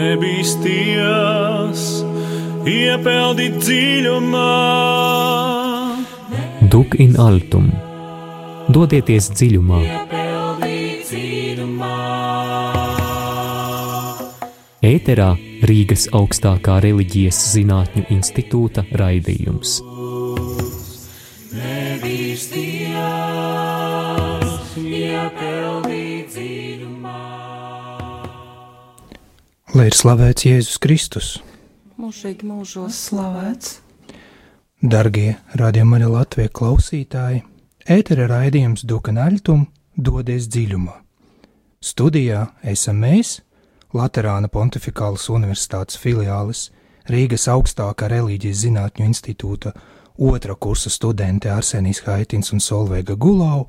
nebīsties, iepeldīt dziļumā. Duk in altum, dodieties dziļumā. Ēterā Rīgas augstākā reliģijas zinātņu institūta raidījums. Lai ir slavēts Jēzus Kristus, mūžīgi mūžos slavēts. darbie arī Latvijas klausītāji, ētera raidījums Dukanāļtum dodies dziļumā. Studijā esam mēs, Latvijas Pontificālas Universitātes filiālis Rīgas augstākā reliģijas zinātņu institūta otrā kursa studenti Arsenijs Haitins un Solveiga Gulau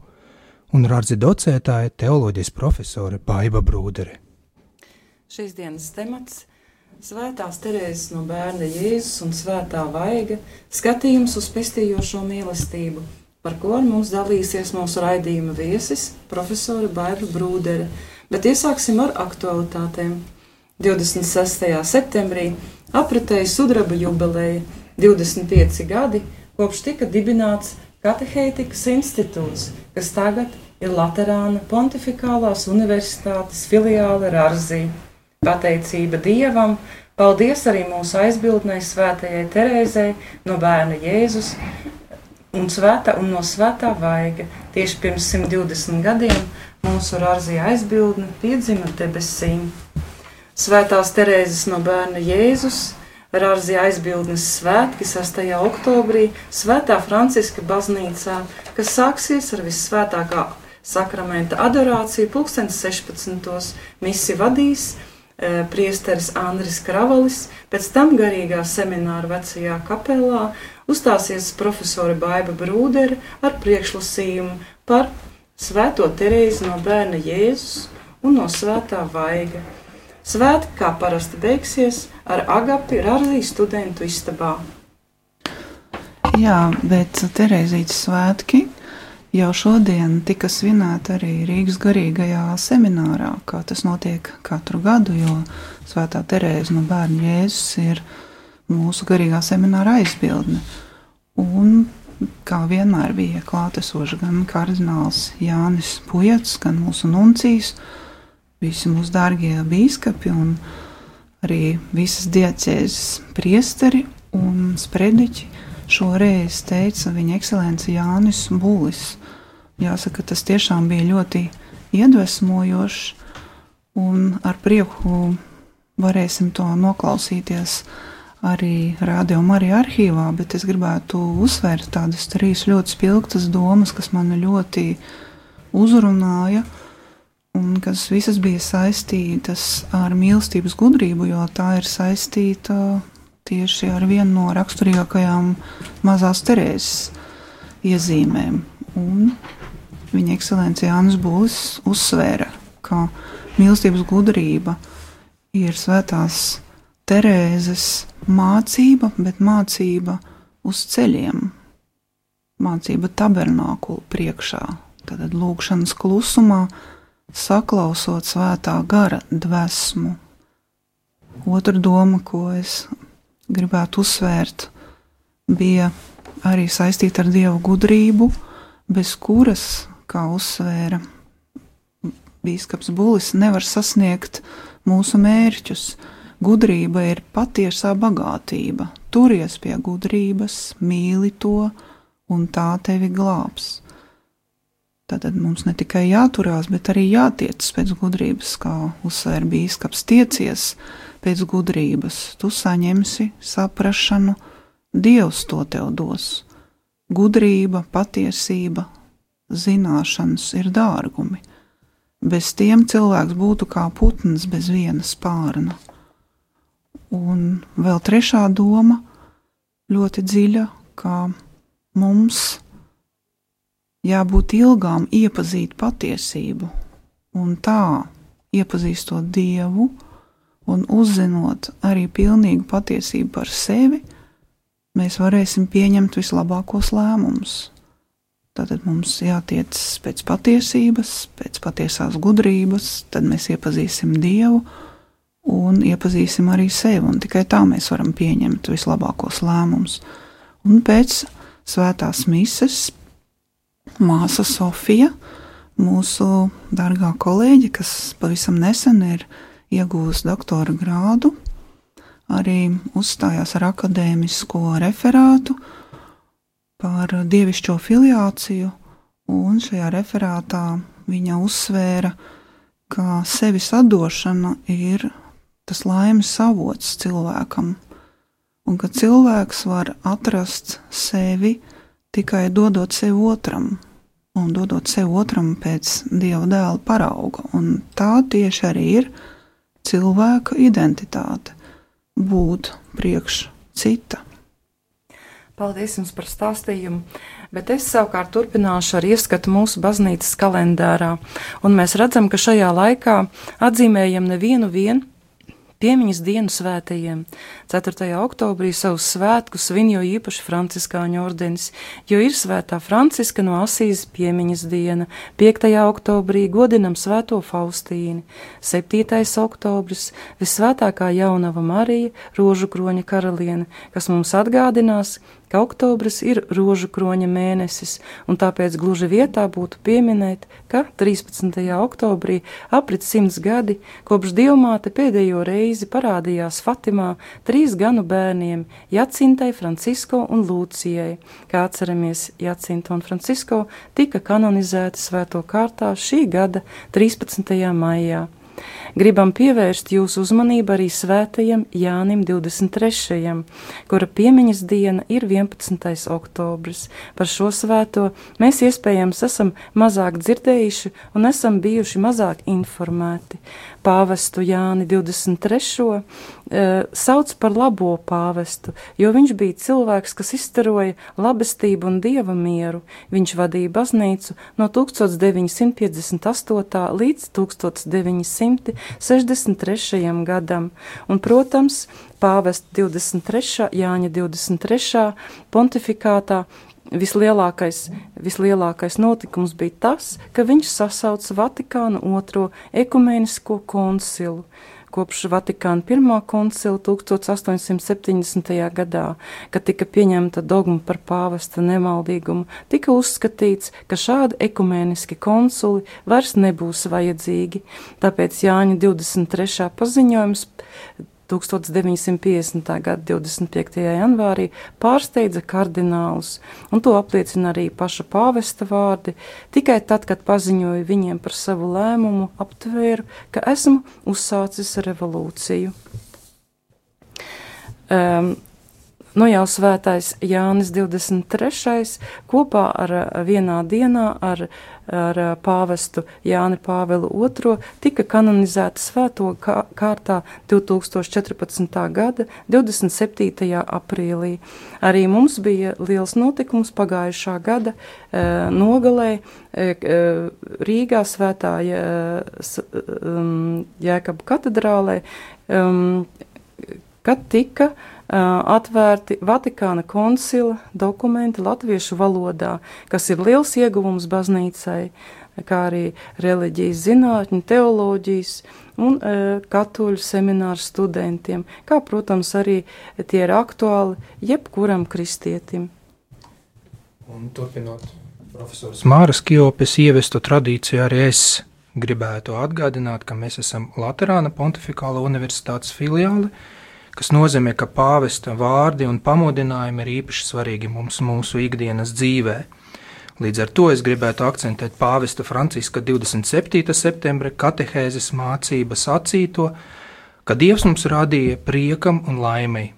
un rādzi docētāja teoloģijas profesore Baiva Brūdere. Šīs dienas temats - Svētās Terēzes no bērna Jēzus un Svētā Vaiga skatījums uz pestījošo mīlestību, par ko ar mums dalīsies mūsu raidījuma viesis, profesora Baiva Brūdere. Bet iesāksim ar aktualitātēm. 26. septembrī apritēja sudraba jubileja 25 gadi, kopš tika dibināts Katehētikas institūts, kas tagad ir Latvijas Pontificālās Universitātes filiāle Rāzī. Pateicība Dievam, paldies arī mūsu aizbildnei Svētajai Terēzei no bērna Jēzus un, svētā, un no Svētā Vaiga. Tieši pirms 120 gadiem mūsu Rāzija aizbildne piedzima debesīm. Svētās Terēzes no bērna Jēzus Rāzija aizbildnes svētki 6. oktobrī Svētā Franciska baznīcā, kas sāksies ar vissvētākā sakramenta adorāciju 2016. misi vadīs priesteris Andris Kravalis, pēc tam garīgā semināra vecajā kapelā uzstāsies profesori Baiba Brūdere ar priekšlasījumu par Svēto Terēzi no bērna Jēzus un no Svētā Vaiga. Svētki, kā parasti beigsies, ar agapi Rāzijas studentu istabā. Jā, bet Terēzītes svētki jau šodien tika svinēti arī Rīgas garīgajā seminārā, kā tas notiek katru gadu, jo Svētā Terēza no bērna Jēzus ir mūsu garīgā semināra aizbildne. Un kā vienmēr bija klātesoši gan kardināls Jānis Pujats, gan mūsu nuncijas, visi mūsu dārgie bīskapi un arī visas diecēzes priesteri un sprediķi šoreiz teica viņa ekscelence Jānis Būlis. Jāsaka, tas tiešām bija ļoti iedvesmojošs, un ar prieku varēsim to noklausīties arī Rādio Marija arhīvā, bet es gribētu uzsvērt tādas trīs ļoti spilgtas domas, kas man ļoti uzrunāja, un kas visas bija saistītas ar mīlestības gudrību, jo tā ir saistīta tieši ar vienu no raksturīgākajām mazās Terēzes iezīmēm. Un viņa ekscelence Jānis Būlis uzsvēra, ka mīlestības gudrība ir svētās Terēzes mācība, bet mācība uz ceļiem, mācība tabernākulu priekšā, tad lūkšanas klusumā, saklausot svētā gara dvēsmu. Otra doma, ko es gribētu uzsvērt, bija arī saistīta ar dievu gudrību, bez kuras, kā uzsvēra Bīskaps Bulis, nevar sasniegt mūsu mērķus. Gudrība ir patiesā bagātība. Turies pie gudrības, mīli to, un tā tevi glābs. Tātad mums ne tikai jāturās, bet arī jātiec pēc gudrības, kā uzsvēra bīskaps, tiecies pēc gudrības. Tu saņemsi saprašanu, Dievs to tev dos. Gudrība, patiesība, zināšanas ir dārgumi. Bez tiem cilvēks būtu kā putns bez viena spārna. Un vēl trešā doma, ļoti dziļa, ka mums jābūt ilgām iepazīt patiesību, un tā, iepazīstot Dievu un uzzinot arī pilnīgu patiesību par sevi, mēs varēsim pieņemt vislabākos lēmumus. Tātad mums jātiec pēc patiesības, pēc patiesās gudrības, tad mēs iepazīsim Dievu un iepazīsim arī sevi, un tikai tā mēs varam pieņemt vislabākos lēmumus. Un pēc svētās mises māsa Sofija, mūsu dārgā kolēģe, kas pavisam nesen ir iegūst doktora grādu, arī uzstājās ar akadēmisko referātu par dievišķo filiāciju, un šajā referātā viņa uzsvēra, ka sevis atdošana ir tas laimes avots cilvēkam, un ka cilvēks var atrast sevi tikai dodot sevi otram, un dodot sevi otram pēc dieva dēla parauga. Un tā tieši arī ir cilvēka identitāte - būt priekš cita. Paldies jums par stāstījumu, bet es savukārt turpināšu ar ieskatu mūsu baznīcas kalendārā, un mēs redzam, ka šajā laikā atzīmējam nevienu vienu piemiņas dienu svētajiem. 4. oktobrī savus svētkus svin jo īpaši franciskāņu ordenis, jo ir svētā Franciska no Asīzes piemiņas diena. 5. oktobrī godinam svēto Faustīni. 7. oktobris visvētākā jaunava Marija, rožu kroņa karaliene, kas mums atgādinās, ka oktobris ir rožu kroņa mēnesis, un tāpēc gluži vietā būtu pieminēt, ka 13. oktobrī aprit simts gadi, kopš dievmāte pēdējo reizi parādījās Fatimā trīs ganu bērniem - Jacintai, Francisko un Lūcijai. Kā atceramies, Jacinta un Francisko tika kanonizēti svēto kārtā šī gada 13. maijā. Gribam pievērst jūsu uzmanību arī svētajam Jānim 23., kura piemiņas diena ir 11. oktobris. Par šo svēto mēs iespējams esam mazāk dzirdējuši un esam bijuši mazāk informēti pāvestu Jāni 23. Uh, sauc par labo pāvestu, jo viņš bija cilvēks, kas izstaroja labestību un dieva mieru. Viņš vadīja baznīcu no 1958. līdz 1963. gadam, un, protams, pāvesta 23. Jāņa 23. pontifikātā Vislielākais, vislielākais notikums bija tas, ka viņš sasauca Vatikāna otro ekumēnisko koncilu. Kopš Vatikāna pirmā koncila 1870. gadā, kad tika pieņemta dogma par pāvesta nemaldīgumu, tika uzskatīts, ka šādi ekumēniski konsuli vairs nebūs vajadzīgi. Tāpēc Jāņa 23. paziņojums 1950. gada 25. janvārī pārsteidza kardinālus, un to apliecina arī paša pāvesta vārdi. Tikai tad, kad paziņoju viņiem par savu lēmumu, aptvēru, ka esmu uzsācis revolūciju. Um, Nu jau svētais Jānis 23. kopā ar vienā dienā ar ar pāvestu Jāni Pāvilu II tika kanonizēta svēto kārtā 2014. gada 27. aprīlī. Arī mums bija liels notikums pagājušā gada e, nogalē e, Rīgā svētā Jēkabu katedrālē, kad tika atvērti Vatikāna koncila dokumenti latviešu valodā, kas ir liels ieguvums baznīcai, kā arī reliģijas zinātņu, teoloģijas un e, katoļu semināru studentiem, kā, protams, arī tie ir aktuāli jebkuram kristietim. Un turpinot profesors Māras Kijopes ievestu tradīciju arī es gribētu atgādināt, ka mēs esam Laterāna Pontificāla universitātes filiāli, kas nozīmē, ka pāvesta vārdi un pamudinājumi ir īpaši svarīgi mums mūsu ikdienas dzīvē. Līdz ar to es gribētu akcentēt pāvesta Franciska 27. septembra katehēzes mācību sacīto, ka Dievs mums radīja priekam un laimei.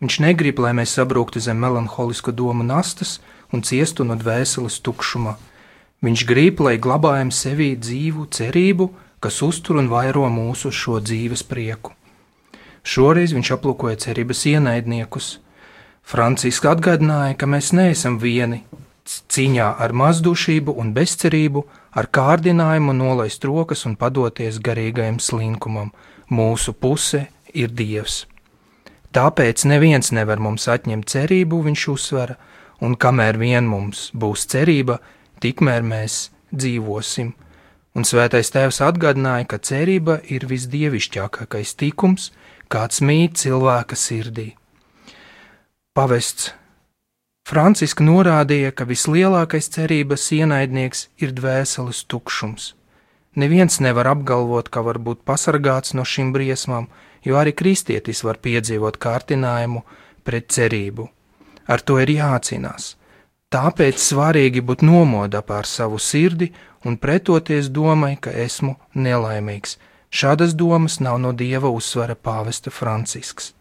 Viņš negrib, lai mēs sabruktu zem melanholisku domu nastas un ciestu no dvēseles tukšuma. Viņš grib, lai glabājam sevī dzīvu cerību, kas uztur un vairo mūsu šo dzīves prieku. Šoreiz viņš aplūkoja cerības ienaidniekus. Franciska atgādināja, ka mēs neesam vieni cīņā ar mazdušību un bezcerību, ar kārdinājumu nolaist rokas un padoties garīgajam slinkumam. Mūsu puse ir Dievs. Tāpēc neviens nevar mums atņemt cerību, viņš uzsvera, un kamēr vien mums būs cerība, tikmēr mēs dzīvosim. un svētais tēvs atgādināja, ka cerība ir visdievišķākais tikums, kāds mīt cilvēka sirdī. Pavests Franciska norādīja, ka vislielākais cerības ienaidnieks ir dvēseles tukšums. Neviens nevar apgalvot, ka var būt pasargāts no šīm briesmām, jo arī kristietis var piedzīvot kārtinājumu pret cerību. Ar to ir jācīnās. Tāpēc svarīgi būt nomodā pār savu sirdi un pretoties domai, ka esmu nelaimīgs. Šādas domas nav no dieva uzsvara pāvesta Francisks.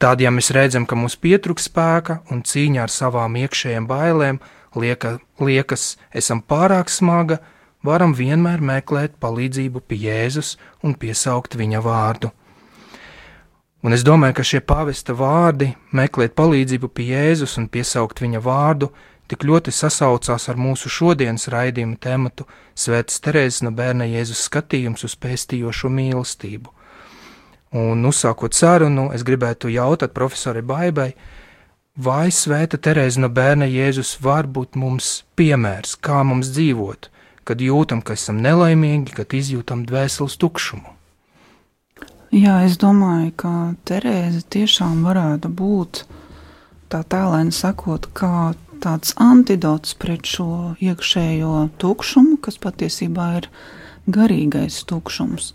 Tad, ja mēs redzam, ka mums pietrūks spēka un cīņa ar savām iekšējām bailēm lieka, liekas, esam pārāk smaga, varam vienmēr meklēt palīdzību pie Jēzus un piesaukt viņa vārdu. Un es domāju, ka šie pāvesta vārdi, meklēt palīdzību pie Jēzus un piesaukt viņa vārdu, tik ļoti sasaucās ar mūsu šodienas raidījuma tematu Svētas Terēzes no bērna Jēzus skatījums uz pēstījošo mīlestību. Un uzsākot sarunu, es gribētu jautāt profesorai Baibai, vai Svēta Terēze no bērna Jēzus var būt mums piemērs, kā mums dzīvot, kad jūtam, ka esam nelaimīgi, kad izjūtam dvēseles tukšumu. Jā, es domāju, ka Terēze tiešām varētu būt tā tēlēni sakot, kā tāds antidots pret šo iekšējo tukšumu, kas patiesībā ir garīgais tukšums.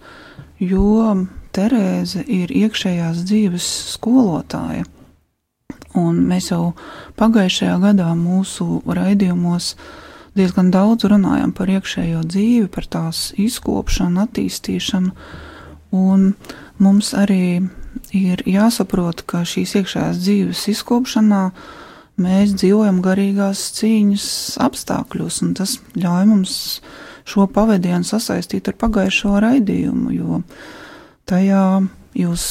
Jo Terēze ir iekšējās dzīves skolotāja. Un mēs jau pagājušajā gadā mūsu raidījumos diezgan daudz runājam par iekšējo dzīvi, par tās izkopšanu, attīstīšanu. Un mums arī ir jāsaprot, ka šīs iekšējās dzīves izkopšanā mēs dzīvojam garīgās cīņas apstākļos, un tas ļauj mums šo pavadienu sasaistīt ar pagājušo raidījumu, jo Tajā jūs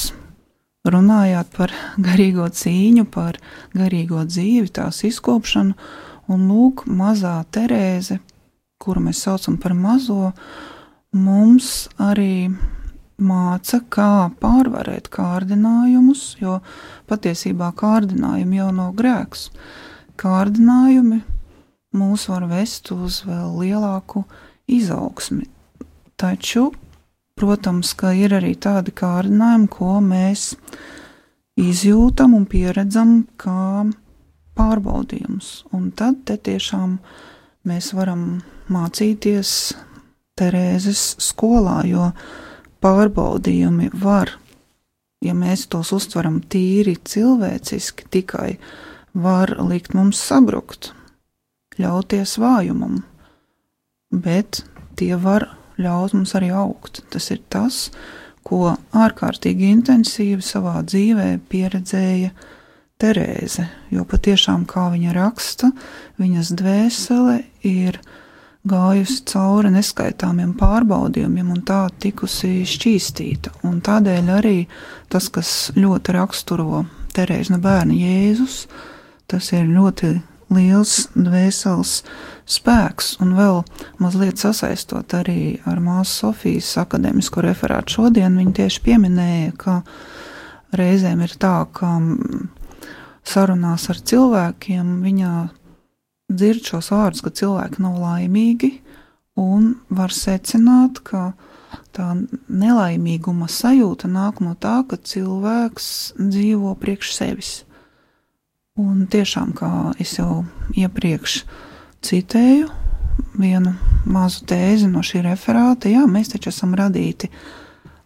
runājāt par garīgo cīņu, par garīgo dzīvi, tās izkopšanu, un lūk, mazā Terēze, kuru mēs saucam par mazo, mums arī māca, kā pārvarēt kārdinājumus, jo patiesībā kārdinājumi jau nav grēks. Kārdinājumi mūs var vest uz vēl lielāku izaugsmi. Taču Protams, ka ir arī tādi kārdinājumi, ko mēs izjūtam un pieredzam kā pārbaudījumus. Un tad tiešām mēs varam mācīties Terēzes skolā, jo pārbaudījumi var, ja mēs tos uztveram tīri cilvēciski, tikai var likt mums sabrukt, ļauties vājumam, bet tie var ļaus mums arī augt. Tas ir tas, ko ārkārtīgi intensīvi savā dzīvē pieredzēja Terēze. Jo patiešām, kā viņa raksta, viņas dvēsele ir gājusi cauri neskaitāmiem pārbaudījumiem un tā tikusi šķīstīta. Un tādēļ arī tas, kas ļoti raksturo Terēzi no bērna Jēzus, tas ir ļoti liels dvēseles spēks, un vēl mazliet sasaistot arī ar māsu Sofijas akadēmisko referātu šodien, viņa tieši pieminēja, ka reizēm ir tā, ka sarunās ar cilvēkiem viņa dzird šos vārdus, ka cilvēki nav laimīgi, un var secināt, ka tā nelaimīguma sajūta nāk no tā, ka cilvēks dzīvo priekš sevis. Un tiešām, kā jau iepriekš citēju, vienu mazu tēzi no šī referāta, jā, mēs taču esam radīti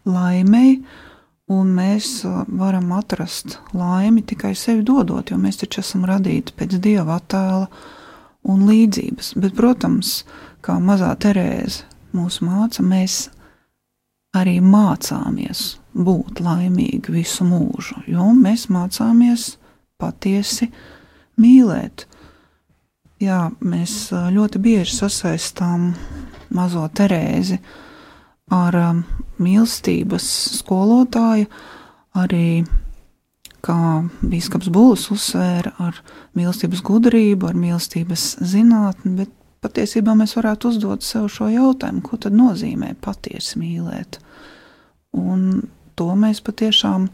laimēji, un mēs uh, varam atrast laimi tikai sevi dodot, jo mēs taču esam radīti pēc dieva attēla un līdzības. Bet, protams, kā mazā Terēze mūs māca, mēs arī mācāmies būt laimīgi visu mūžu, jo mēs mācāmies patiesi mīlēt. Jā, mēs ļoti bieži sasaistām mazo Terēzi ar mīlestības skolotāju, arī kā Bīskaps Būlis uzsvēra, ar mīlestības gudrību, ar mīlestības zinātni, bet patiesībā mēs varētu uzdot sev šo jautājumu, ko tad nozīmē patiesi mīlēt. Un to mēs patiešām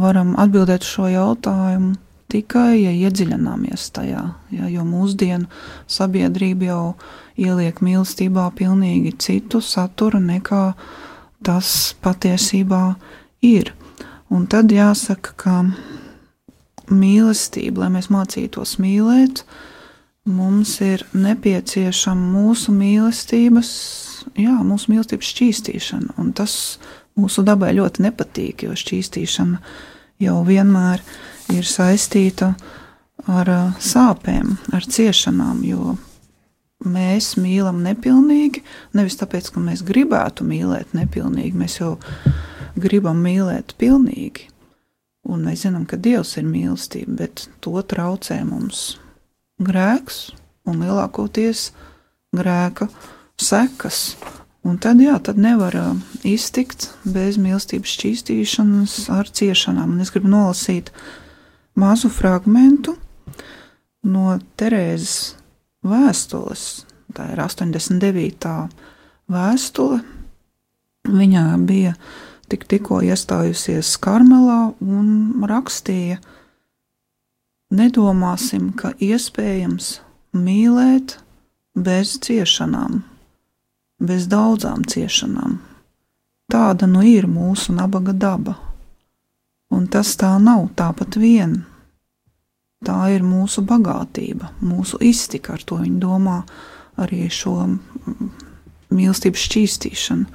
varam atbildēt šo jautājumu tikai, ja iedziļināmies tajā, ja, jo mūsdienu sabiedrība jau ieliek mīlestībā pilnīgi citu saturu nekā tas patiesībā ir. Un tad jāsaka, ka mīlestība, lai mēs mācītos mīlēt, mums ir nepieciešama mūsu mīlestības, jā, mūsu mīlestības šķīstīšana. Un tas mūsu dabai ļoti nepatīk, jo šķīstīšana jau vienmēr ir saistīta ar sāpēm, ar ciešanām, jo mēs mīlam nepilnīgi, nevis tāpēc, ka mēs gribētu mīlēt nepilnīgi, mēs jau gribam mīlēt pilnīgi. Un mēs zinām, ka Dievs ir mīlestība, bet to traucē mums grēks un lielākoties grēka sekas. Un tad, jā, tad nevar iztikt bez mīlestības šķīstīšanas ar ciešanām. Un es gribu nolasīt mazu fragmentu no Terēzes vēstules. Tā ir 89. vēstule. Viņā bija tik, tikko iestājusies Karmelā un rakstīja, nedomāsim, ka iespējams mīlēt bez ciešanām, bez daudzām ciešanām. Tāda nu ir mūsu nabaga daba, un tas tā nav tāpat vien. Tā ir mūsu bagātība, mūsu iztika, ar to viņi domā arī šo mīlestības šķīstīšanu.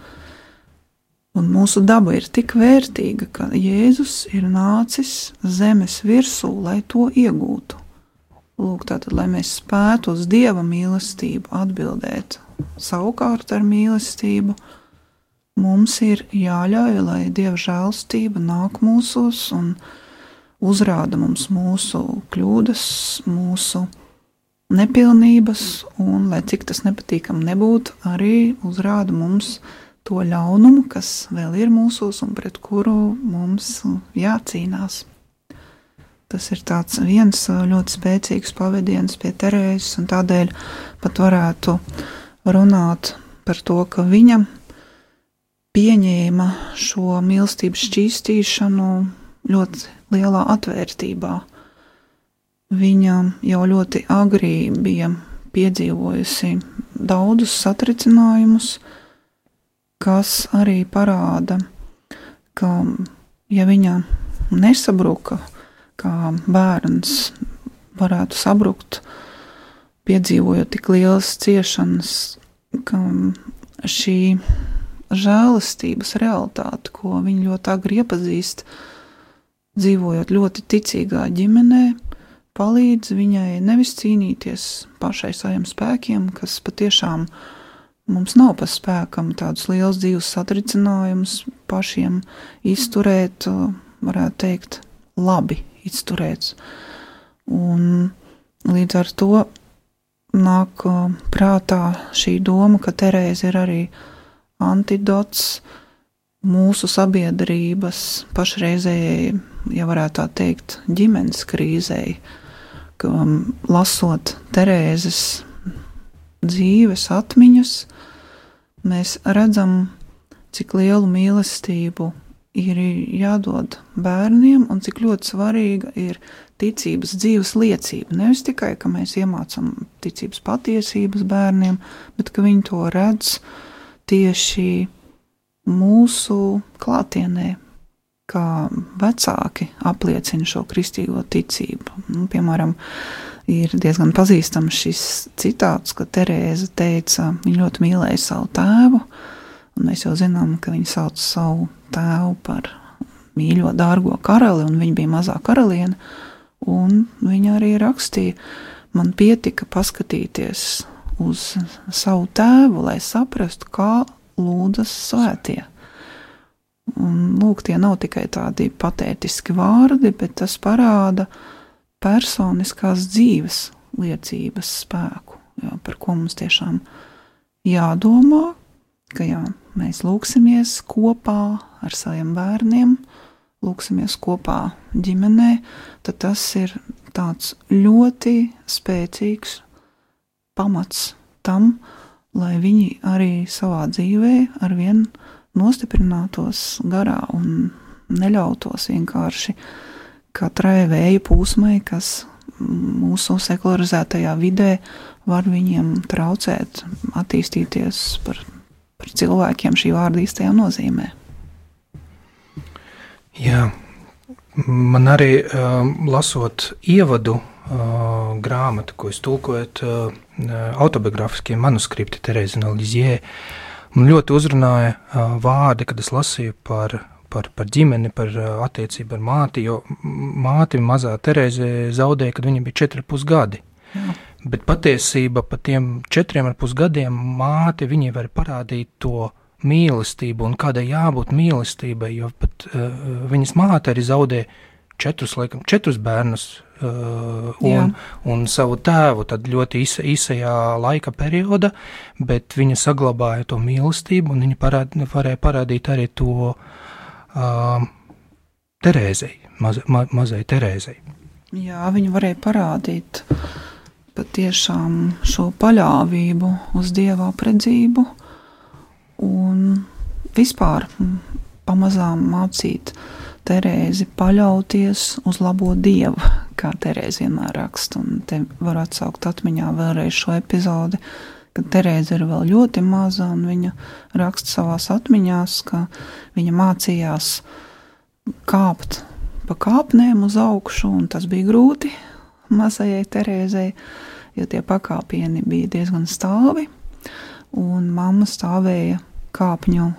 Un mūsu daba ir tik vērtīga, ka Jēzus ir nācis zemes virsū, lai to iegūtu. Lūk, tātad, lai mēs spētu uz Dieva mīlestību atbildēt savukārt ar mīlestību, mums ir jāļauj, lai Dieva žēlstība nāk mūsos un uzrāda mums mūsu kļūdas, mūsu nepilnības, un, lai cik tas nepatīkami nebūtu, arī uzrāda mums to ļaunumu, kas vēl ir mūsos un pret kuru mums jācīnās. Tas ir viens ļoti spēcīgs pavadiens pie Terēzes, un tādēļ pat varētu runāt par to, ka viņa pieņēma šo mīlestības šķīstīšanu ļoti lielā atvērtībā. Viņa jau ļoti agrī bija piedzīvojusi daudzus satricinājumus, kas arī parāda, ka, ja viņa nesabruka, kā bērns varētu sabrukt, piedzīvojot tik lielas ciešanas, ka šī žēlastības realitāte, ko viņa ļoti agri iepazīst, dzīvojot ļoti ticīgā ģimenē, palīdz viņai nevis cīnīties pašai saviem spēkiem, kas patiešām mums nav pa spēkam tādus liels dzīves satricinājumus pašiem izturēt, varētu teikt, labi izturēts. Un līdz ar to nāk prātā šī doma, ka Terēze ir arī antidots mūsu sabiedrības pašreizējai ja varētu tā teikt, ģimenes krīzei, um, lasot Terēzes dzīves atmiņas, mēs redzam, cik lielu mīlestību ir jādod bērniem un cik ļoti svarīga ir ticības dzīves liecība. Nevis tikai, ka mēs iemācām ticības patiesības bērniem, bet ka viņi to redz tieši mūsu klātienē, kā vecāki apliecina šo kristīgo ticību. Nu, piemēram, ir diezgan pazīstams šis citāts, ka Terēza teica, viņa ļoti mīlēja savu tēvu, un mēs jau zinām, ka viņa sauc savu tēvu par mīļo, dārgo karali, un viņa bija mazā karaliene, un viņa arī rakstīja, man pietika paskatīties uz savu tēvu, lai saprastu, kā lūdzas svētie. Un, lūk, tie nav tikai tādi patētiski vārdi, bet tas parāda personiskās dzīves liecības spēku, jā, par ko mums tiešām jādomā, ka jā, mēs lūksimies kopā ar saviem bērniem, lūksimies kopā ģimenē, tad tas ir tāds ļoti spēcīgs pamats tam, lai viņi arī savā dzīvē ar vienu nostiprinātos garā un neļautos vienkārši katrai vēja pūsmai, kas mūsu sekularizētajā vidē var viņiem traucēt attīstīties par, par cilvēkiem šī vārda īstajā nozīmē. Jā, man arī uh, lasot ievadu uh, grāmatu, ko es tulkoju, uh, autobiogrāfiskie manuskripti Terēzina Lizjē, man ļoti uzrunāja uh, vārdi, kad es lasīju par par, par ģimeni, par attiecību ar māti, jo māti mazā Terēze zaudēja, kad viņa bija 4,5 gadi. Jā. Bet patiesība par tiem 4,5 gadiem māte viņai var parādīt to mīlestību un kādai jābūt mīlestībai, jo pat uh, viņas māte arī zaudēja četrus, laikam, četrus bērnus uh, un, un savu tēvu ļoti īsa, īsajā laika periodā, bet viņa saglabāja to mīlestību un viņa parād, varēja parādīt arī to uh, uh, Terēzei, maz, ma, mazai Terēzei. Jā, viņa varēja parādīt patiešām šo paļāvību uz dieva apredzību un vispār pamazām mācīt Terēzi paļauties uz labo dievu, kā Terēzi vienmēr raksta. Un te var atsaukt atmiņā vēlreiz šo epizodi, kad Terēze ir vēl ļoti maza, un viņa raksta savās atmiņās, ka viņa mācījās kāpt pa kāpnēm uz augšu, un tas bija grūti mazajai Terēzei, jo tie pakāpieni bija diezgan stāvi, un mamma stāvēja kāpņu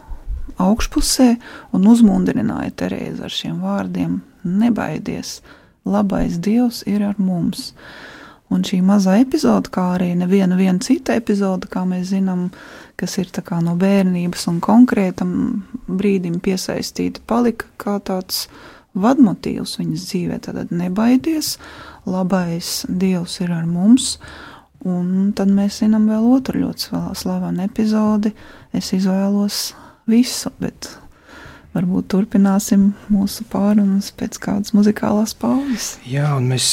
augšpusē un uzmundrināja Terēzi ar šiem vārdiem: Nebaidies, labais Dievs ir ar mums! Un šī mazā epizode, kā arī neviena cita epizode, kā mēs zinām, kas ir no bērnības un konkrētam brīdim piesaistīta, palika kā tāds vadmotīvs viņas dzīvē. Tad nebaidies, labais Dievs ir ar mums. Un tad mēs zinām vēl otru ļoti slavenu epizodi. Es izvēlos visu, bet varbūt turpināsim mūsu pārunas pēc kādas muzikālās pauzes. Jā, un mēs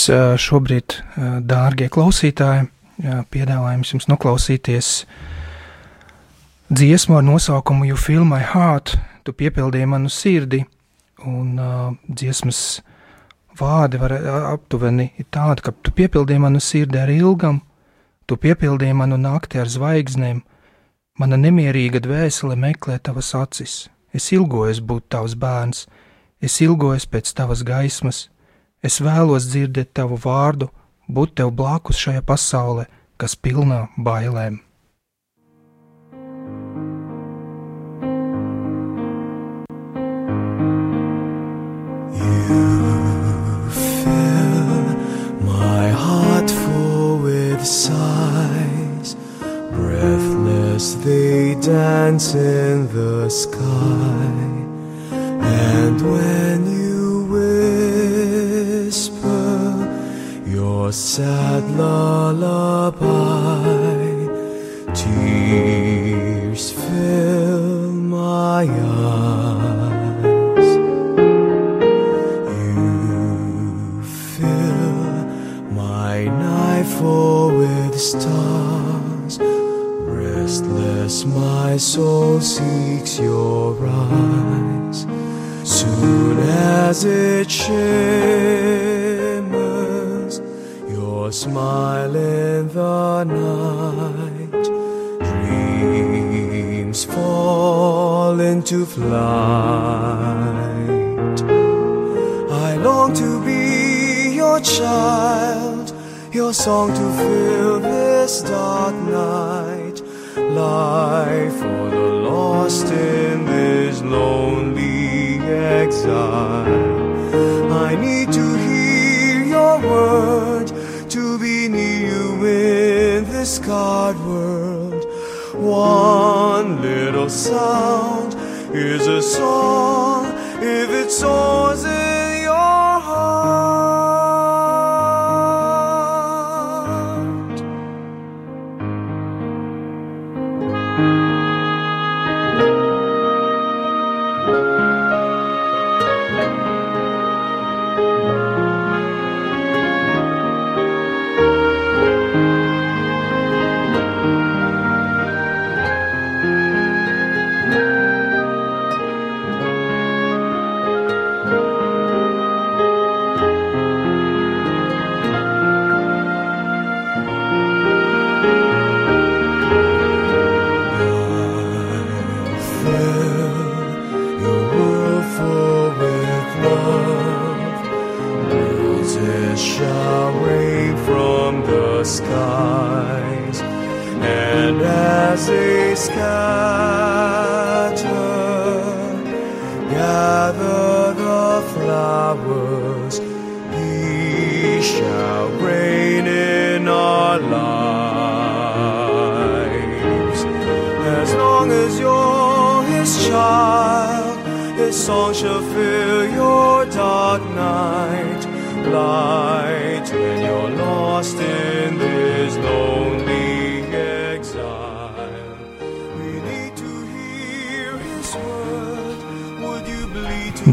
šobrīd, dārgie klausītāji, piedāvājam jums noklausīties dziesmu ar nosaukumu You Feel My Heart, tu piepildīji manu sirdi, un uh, dziesmas vārdi var aptuveni ir tādi, ka tu piepildīji manu sirdi ar ilgam, tu piepildīji manu nakti ar zvaigznēm, mana nemierīga dvēsele meklē tavas acis Es ilgojos būt tavs bērns, es ilgojos pēc tavas gaismas, es vēlos dzirdēt tavu vārdu, būt tev blakus šajā pasaulē, kas pilnā bailēm. You fill my heart full with sighs, they dance in the sky. And when you whisper your sad lullaby, tears fill my eyes. You fill my night full with stars Restless my soul seeks your eyes. Soon as it shimmers, your smile in the night. Dreams fall into flight. I long to be your child, your song to fill this dark night life for the lost in this lonely exile. I need to hear your word to be near you in this scarred world. One little sound is a song if it soars sky.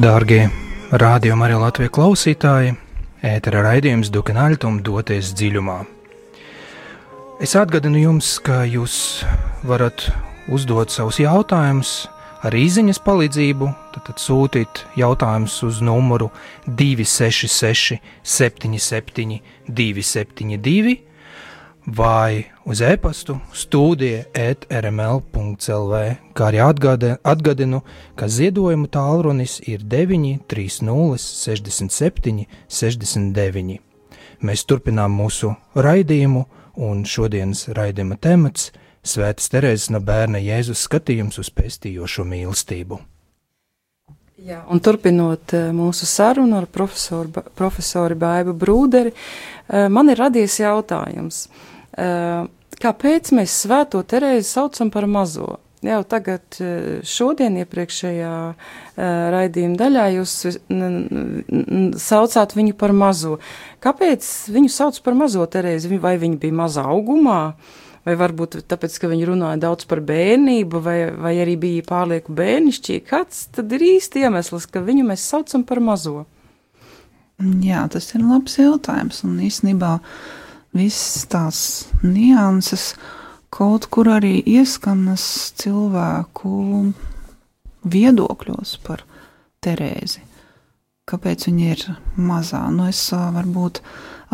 Dārgie rādījuma arī Latvijas klausītāji, ētera raidījums Dukanāļtum doties dziļumā. Es atgādinu jums, ka jūs varat uzdot savus jautājumus ar īsiņas palīdzību, tad, tad sūtīt jautājumus uz numuru 266, 77, 272 vai uz e-pastu studija etrml.clv, kā arī atgāde- atgādinu, ka ziedojuma tālrunis ir 930 67 69. Mēs turpinām mūsu raidījumu, un šodienas raidījuma temats - Svētas Terēzes no bērna Jēzus skatījums uz pestījošo mīlestību. Jā, un turpinot eh, mūsu sarunu ar profesoru, profesori Baibu Brūderi, eh, man ir radies jautājums, eh, kāpēc mēs svēto Terēzi saucam par mazo? Jau tagad, eh, šodien, iepriekšējā eh, raidījuma daļā, jūs saucāt viņu par mazo. Kāpēc viņu sauc par mazo Terēzi? Vai viņa bija mazā augumā? Vai varbūt tāpēc, ka viņi runāja daudz par bērnību, vai, vai arī bija pārlieku bērnišķīgi? Kāds tad ir īsti iemesls, ka viņu mēs saucam par mazo? Jā, tas ir labs jautājums. Un īstenībā visas tās nianses kaut kur arī ieskanas cilvēku viedokļos par Terēzi. Kāpēc viņa ir mazā? Nu, es varbūt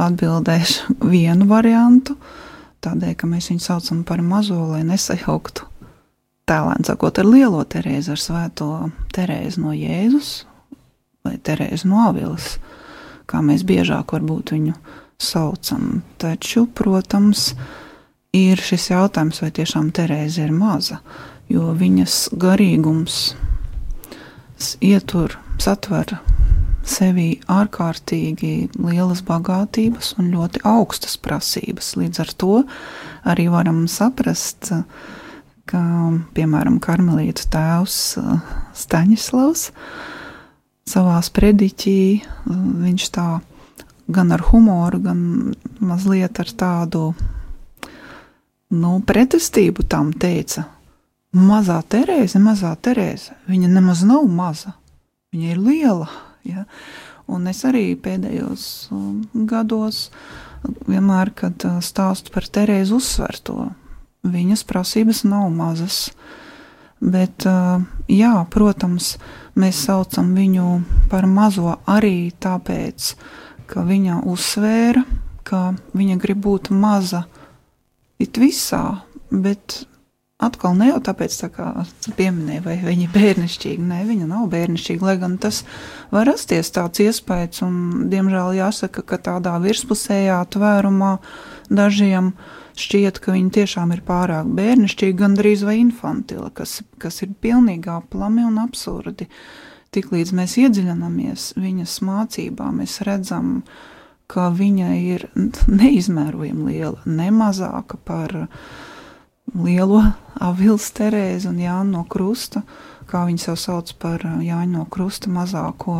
atbildēšu vienu variantu, tādēļ, ka mēs viņu saucam par mazo, lai nesajauktu tēlēn sakot ar lielo Terēzi, ar svēto Terēzi no Jēzus vai Terēzi no Avilas kā mēs biežāk varbūt viņu saucam. Taču, protams, ir šis jautājums, vai tiešām Terēze ir maza, jo viņas garīgums ietur, satver sevī ārkārtīgi lielas bagātības un ļoti augstas prasības. Līdz ar to arī varam saprast, ka, piemēram, karmelītu tēvs eh, Staņislavs savā sprediķī viņš tā gan ar humoru, gan mazliet ar tādu nu, pretestību tam teica: Mazā Terēze, mazā Terēze, viņa nemaz nav maza, viņa ir liela. Ja? Un es arī pēdējos um, gados vienmēr, kad uh, stāstu par Terēzi, uzsver to. Viņas prasības nav mazas. Bet, uh, jā, protams, mēs saucam viņu par mazo arī tāpēc, ka viņa uzsvēra, ka viņa grib būt maza it visā, bet atkal ne jau tāpēc, tā kā tu pieminēji, vai viņa ir bērnišķīga. Nē, viņa nav bērnišķīga, lai gan tas var rasties tāds iespējas, un diemžēl jāsaka, ka tādā virspusējā tvērumā dažiem šķiet, ka viņi tiešām ir pārāk bērnišķīgi, gandrīz vai infantila, kas, kas ir pilnīgi aplami un absurdi. Tiklīdz mēs iedziļināmies viņas mācībā, mēs redzam, ka viņa ir neizmērojami liela, ne mazāka par lielo Avils Terēzi un Jānu no Krusta, kā viņi sev sauc par Jāņu no Krusta mazāko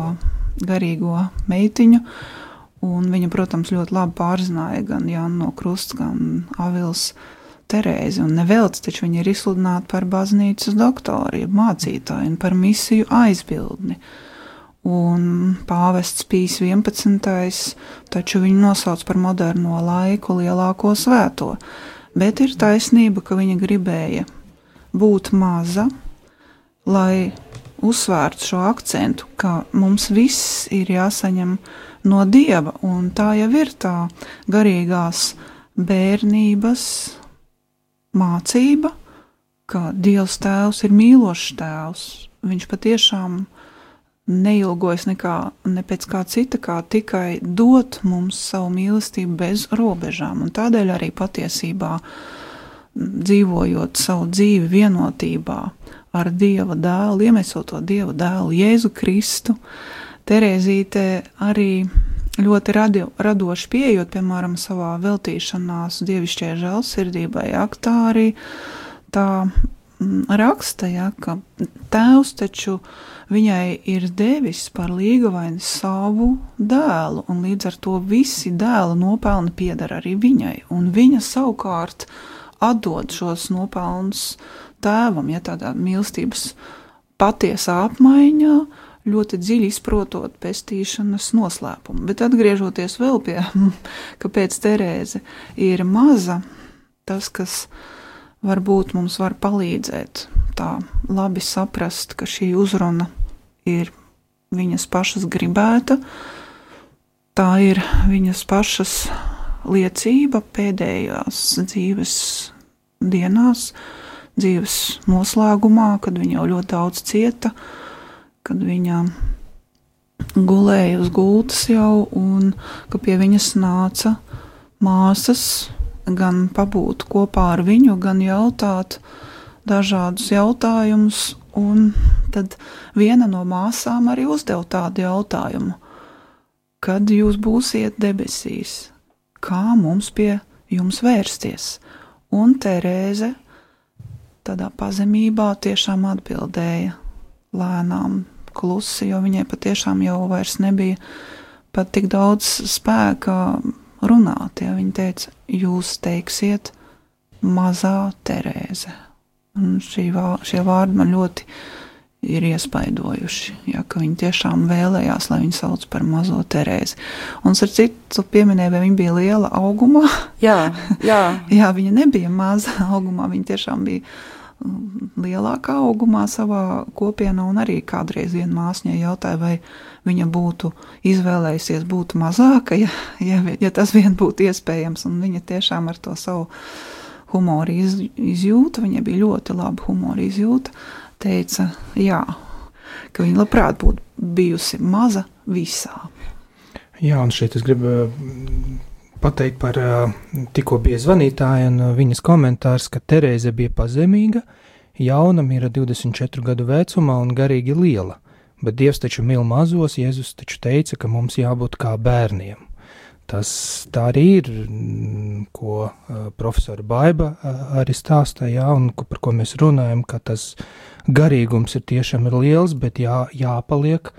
garīgo meitiņu. Un viņa, protams, ļoti labi pārzināja gan Jānu no Krusta, gan Avils Terēzi. Un nevelc, taču viņa ir izsludināta par baznīcas doktoru, mācītāju un par misiju aizbildni. Un pāvests Pīs 11. taču viņu nosauc par moderno laiku lielāko svēto. Bet ir taisnība, ka viņa gribēja būt maza, lai uzsvērtu šo akcentu, ka mums viss ir jāsaņem no dieva, un tā jau ir tā garīgās bērnības mācība, ka Dievs Tēvs ir mīlošs Tēvs. Viņš patiešām neilgojas nekā, ne pēc kā cita, kā tikai dot mums savu mīlestību bez robežām. Un tādēļ arī patiesībā dzīvojot savu dzīvi vienotībā ar Dieva dēlu, iemesot to Dieva dēlu Jēzu Kristu, Terēzīte arī ļoti radio, radoši pieejot, piemēram, savā veltīšanās dievišķajai žēlsirdībai, aktā arī tā mm, raksta, ja, ka tēvs taču viņai ir devis par līgavaini savu dēlu, un līdz ar to visi dēla nopelni pieder arī viņai, un viņa savukārt atdod šos nopelnus tēvam, ja tādā mīlestības patiesā apmaiņā, ļoti dziļi izprotot pestīšanas noslēpumu. Bet atgriežoties vēl pie, kāpēc Terēze ir maza, tas, kas varbūt mums var palīdzēt tā labi saprast, ka šī uzruna ir viņas pašas gribēta, tā ir viņas pašas liecība pēdējās dzīves dienās, dzīves noslēgumā, kad viņa jau ļoti daudz cieta, kad viņa gulēja uz gultas jau, un ka pie viņas nāca māsas gan pabūt kopā ar viņu, gan jautāt dažādus jautājumus, un tad viena no māsām arī uzdeva tādu jautājumu: Kad jūs būsiet debesīs, kā mums pie jums vērsties? Un Terēze tādā pazemībā tiešām atbildēja lēnām, klusi, jo viņai patiešām jau vairs nebija pat tik daudz spēka runāt. Ja viņa teica, jūs teiksiet, mazā Terēze. Un šī, šie vārdi man ļoti ir iespaidojuši, ja, ka viņi tiešām vēlējās, lai viņu sauc par mazo Terēzi. Un ar citu pieminēju, vai viņa bija liela augumā. Jā, jā. jā viņa nebija maza augumā, viņa tiešām bija lielākā augumā savā kopienā, un arī kādreiz viena māsņai jautāja, vai viņa būtu izvēlējusies būt mazāka, ja, ja, ja tas vien būtu iespējams, un viņa tiešām ar to savu humoru iz, izjūta, viņa bija ļoti laba humora izjūta, teica, jā, ka viņa labprāt būtu bijusi maza visā. Jā, un šeit es gribu pateikt par tikko bija zvanītāja un viņas komentārs, ka Terēze bija pazemīga, jauna, mira 24 gadu vecumā un garīgi liela, bet Dievs taču mīl mazos, Jēzus taču teica, ka mums jābūt kā bērniem. Tas tā arī ir, ko profesora Baiba arī stāstīja, un par ko mēs runājam, ka tas garīgums ir tiešām ir liels, bet jā, jāpaliek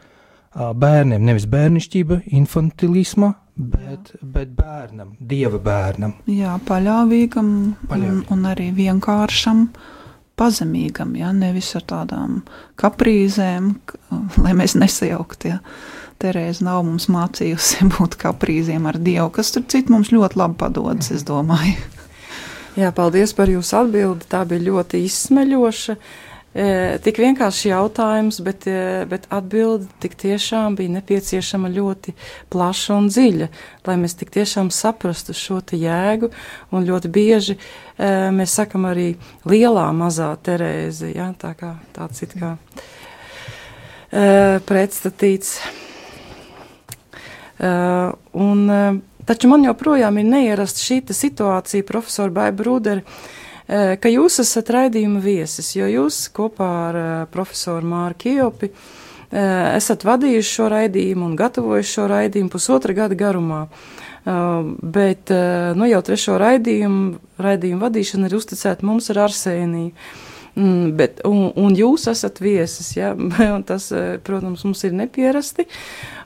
bērniem, nevis bērnišķība, infantilisma, bet, Jā. bet bērnam, dieva bērnam. Jā, paļāvīgam Paļāvīg. un, un arī vienkāršam. Pazemīgam, ja nevis ar tādām kaprīzēm, lai mēs nesajauktu. Ja. Terēza nav mums mācījusi būt kaprīziem ar Dievu, kas tur citu mums ļoti labi padodas, es domāju. Jā, paldies par jūsu atbildi. Tā bija ļoti izsmeļoša. Uh, tik vienkārši jautājums, bet, bet atbilde tik tiešām bija nepieciešama ļoti plaša un dziļa, lai mēs tik tiešām saprastu šo te jēgu, un ļoti bieži mēs sakam arī lielā mazā Terēze, ja, tā kā tāds it kā pretstatīts. Un, taču man joprojām ir neierasta šī situācija, profesor Baiba Rūderi, Eh, ka jūs esat raidījuma viesis, jo jūs kopā ar eh, profesoru Māru Kijopi eh, esat vadījuši šo raidījumu un gatavojuši šo raidījumu pusotra gada garumā. Bet nu, jau trešo raidījumu, raidījumu vadīšana ir uzticēta mums ar Arsēniju. Mm, bet, un, un jūs esat viesis, ja? tas, protams, mums ir nepierasti,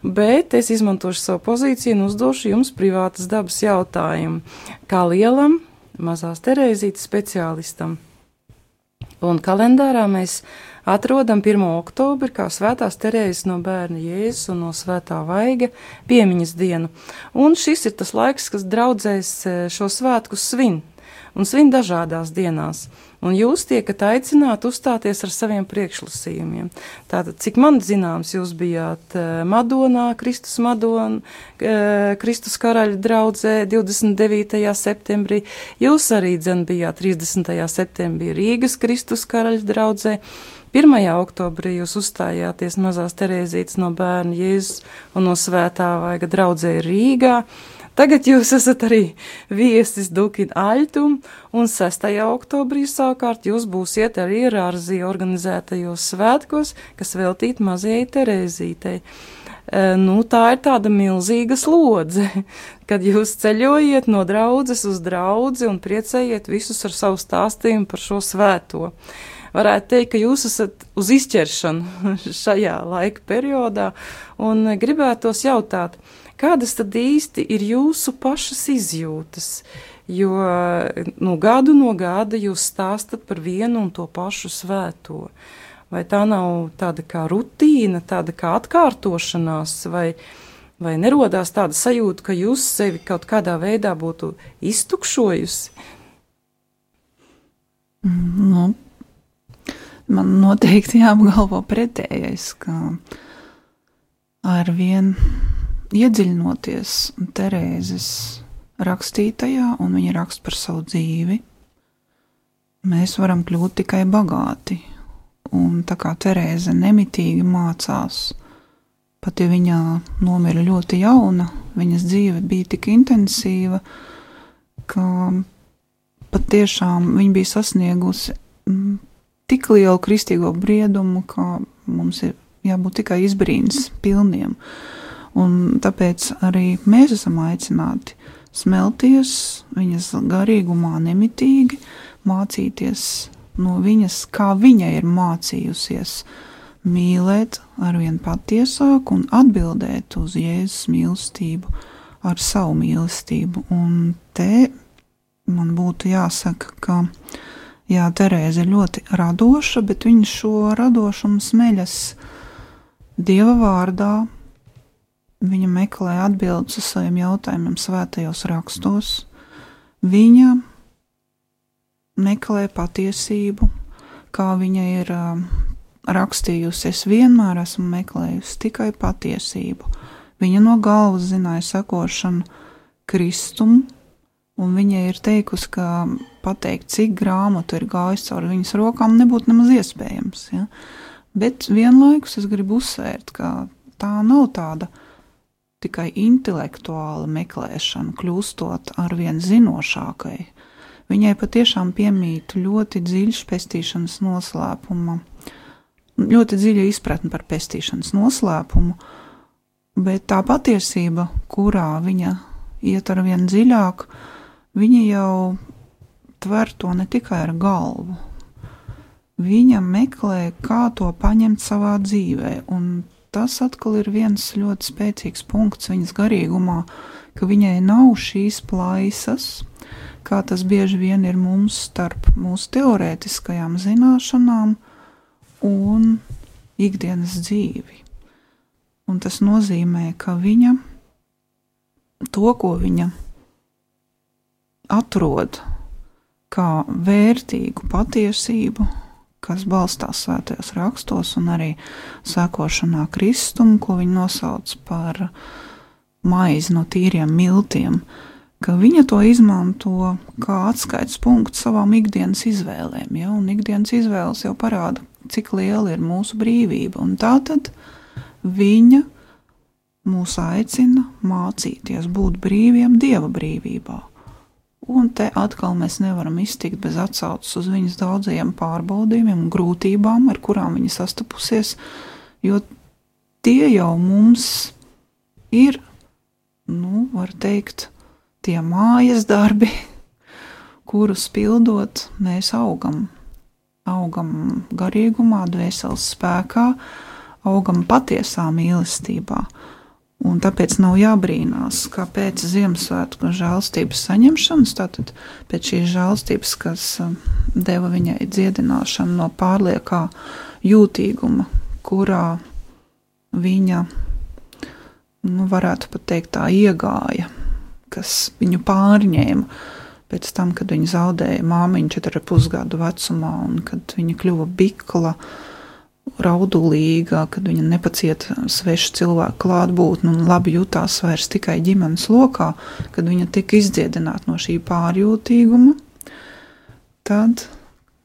bet es izmantošu savu pozīciju un uzdošu jums privātas dabas jautājumu. Kā lielam mazās Terēzītes speciālistam. Un kalendārā mēs atrodam 1. oktobri kā svētās Terēzes no bērna Jēzus un no svētā vaiga piemiņas dienu. Un šis ir tas laiks, kas draudzēs eh, šo svētku svin un svin dažādās dienās un jūs tiekat aicināti uzstāties ar saviem priekšlasījumiem. Tātad, cik man zināms, jūs bijāt eh, Madonā, Kristus Madonā, eh, Kristus karaļa draudzē 29. septembrī, jūs arī dzen bijāt 30. septembrī Rīgas Kristus karaļa draudzē, 1. oktobrī jūs uzstājāties mazās Terēzītes no bērna Jēzus un no svētā vaiga draudzē Rīgā. Tagad jūs esat arī viesis Dukina Aļtum, un 6. oktobrī savukārt jūs būsiet arī Rārzī organizētajos svētkos, kas veltīti mazajai Terēzītei. E, nu, tā ir tāda milzīga slodze, kad jūs ceļojiet no draudzes uz draudzi un priecējiet visus ar savu stāstījumu par šo svēto varētu teikt, ka jūs esat uz izķeršanu šajā laika periodā, un gribētos jautāt, Kādas tad īsti ir jūsu pašas izjūtas? Jo nu, gadu no gada jūs stāstat par vienu un to pašu svēto. Vai tā nav tāda kā rutīna, tāda kā atkārtošanās, vai, vai nerodās tāda sajūta, ka jūs sevi kaut kādā veidā būtu iztukšojusi? Nu, man noteikti jāapgalvo pretējais, ka ar vienu iedziļinoties Terēzes rakstītajā, un viņa raksta par savu dzīvi, mēs varam kļūt tikai bagāti. Un tā kā Terēze nemitīgi mācās, pat ja viņa nomira ļoti jauna, viņas dzīve bija tik intensīva, ka patiešām viņa bija sasniegusi mm, tik lielu kristīgo briedumu, ka mums ir jābūt tikai izbrīns pilniem. Uh, Un tāpēc arī mēs esam aicināti smelties viņas garīgumā nemitīgi, mācīties no viņas, kā viņa ir mācījusies mīlēt arvien patiesāk un atbildēt uz Jēzus mīlestību ar savu mīlestību. Un te man būtu jāsaka, ka jā, Terēze ir ļoti radoša, bet viņa šo radošumu smeļas Dieva vārdā, Viņa meklē atbildes uz saviem jautājumiem svētajos rakstos. Viņa meklē patiesību, kā viņa ir uh, rakstījusi. Es vienmēr esmu meklējusi tikai patiesību. Viņa no galvas zināja sekošanu Kristumu, un viņa ir teikusi, ka pateikt, cik grāmatu ir gājis cauri viņas rokām, nebūtu nemaz iespējams. Ja? Bet vienlaikus es gribu uzsvērt, ka tā nav tāda tikai intelektuāla meklēšana, kļūstot arvien zinošākai. Viņai patiešām piemīt ļoti dziļš pestīšanas noslēpuma, ļoti dziļa izpratne par pestīšanas noslēpumu, bet tā patiesība, kurā viņa iet ar vien dziļāk, viņa jau tver to ne tikai ar galvu. Viņa meklē, kā to paņemt savā dzīvē, un tas atkal ir viens ļoti spēcīgs punkts viņas garīgumā, ka viņai nav šīs plaisas, kā tas bieži vien ir mums starp mūsu teorētiskajām zināšanām un ikdienas dzīvi. Un tas nozīmē, ka viņa to, ko viņa atrod kā vērtīgu patiesību, kas balstās svētajos rakstos un arī sekošanā Kristumu, ko viņi nosauc par maizi no tīriem miltiem, ka viņa to izmanto kā atskaites punktu savām ikdienas izvēlēm. Ja? Un ikdienas izvēles jau parāda, cik liela ir mūsu brīvība. Un tā tad viņa mūs aicina mācīties būt brīviem dieva brīvībā. Un te atkal mēs nevaram iztikt bez atsauces uz viņas daudzajiem pārbaudījumiem grūtībām, ar kurām viņa sastapusies, jo tie jau mums ir, nu, var teikt, tie mājas darbi, kurus pildot, mēs augam. Augam garīgumā, dvēseles spēkā, augam patiesā mīlestībā. Un tāpēc nav jābrīnās, ka pēc Ziemassvētku žēlstības saņemšanas, tātad pēc šīs žēlstības, kas um, deva viņai dziedināšanu no pārliekā jūtīguma, kurā viņa, nu, varētu pat teikt, tā iegāja, kas viņu pārņēma pēc tam, kad viņa zaudēja māmiņu 4,5 gadu vecumā un kad viņa kļuva bikla raudulīgā, kad viņa nepacieta svešu cilvēku klātbūtni un labi jutās vairs tikai ģimenes lokā, kad viņa tika izdziedināta no šī pārjūtīguma, tad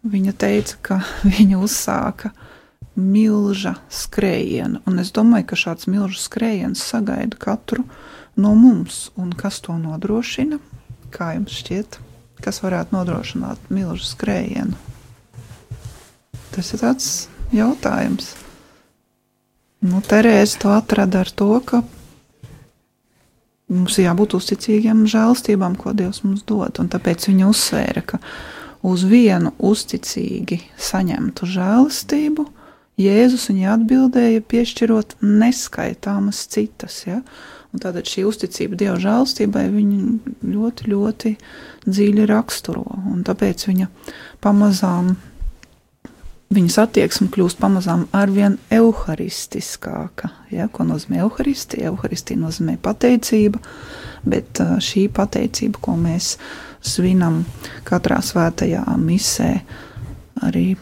viņa teica, ka viņa uzsāka milža skrējienu. Un es domāju, ka šāds milža skrējiens sagaida katru no mums. Un kas to nodrošina? Kā jums šķiet, kas varētu nodrošināt milža skrējienu? Tas ir tāds jautājums. Nu, Terēze to atrada ar to, ka mums jābūt uzticīgiem žēlstībām, ko Dievs mums dod. Un tāpēc viņa uzsvēra, ka uz vienu uzticīgi saņemtu žēlastību Jēzus viņai atbildēja, piešķirot neskaitāmas citas. Ja? Un tātad šī uzticība Dieva žēlstībai viņu ļoti, ļoti dziļi raksturo. Un tāpēc viņa pamazām, viņas attieksme kļūst pamazām arvien evaharistiskāka. Ja? Ko nozīmē evaharistija? Evaharistija nozīmē pateicība, bet šī pateicība, ko mēs svinam katrā svētajā misē, arī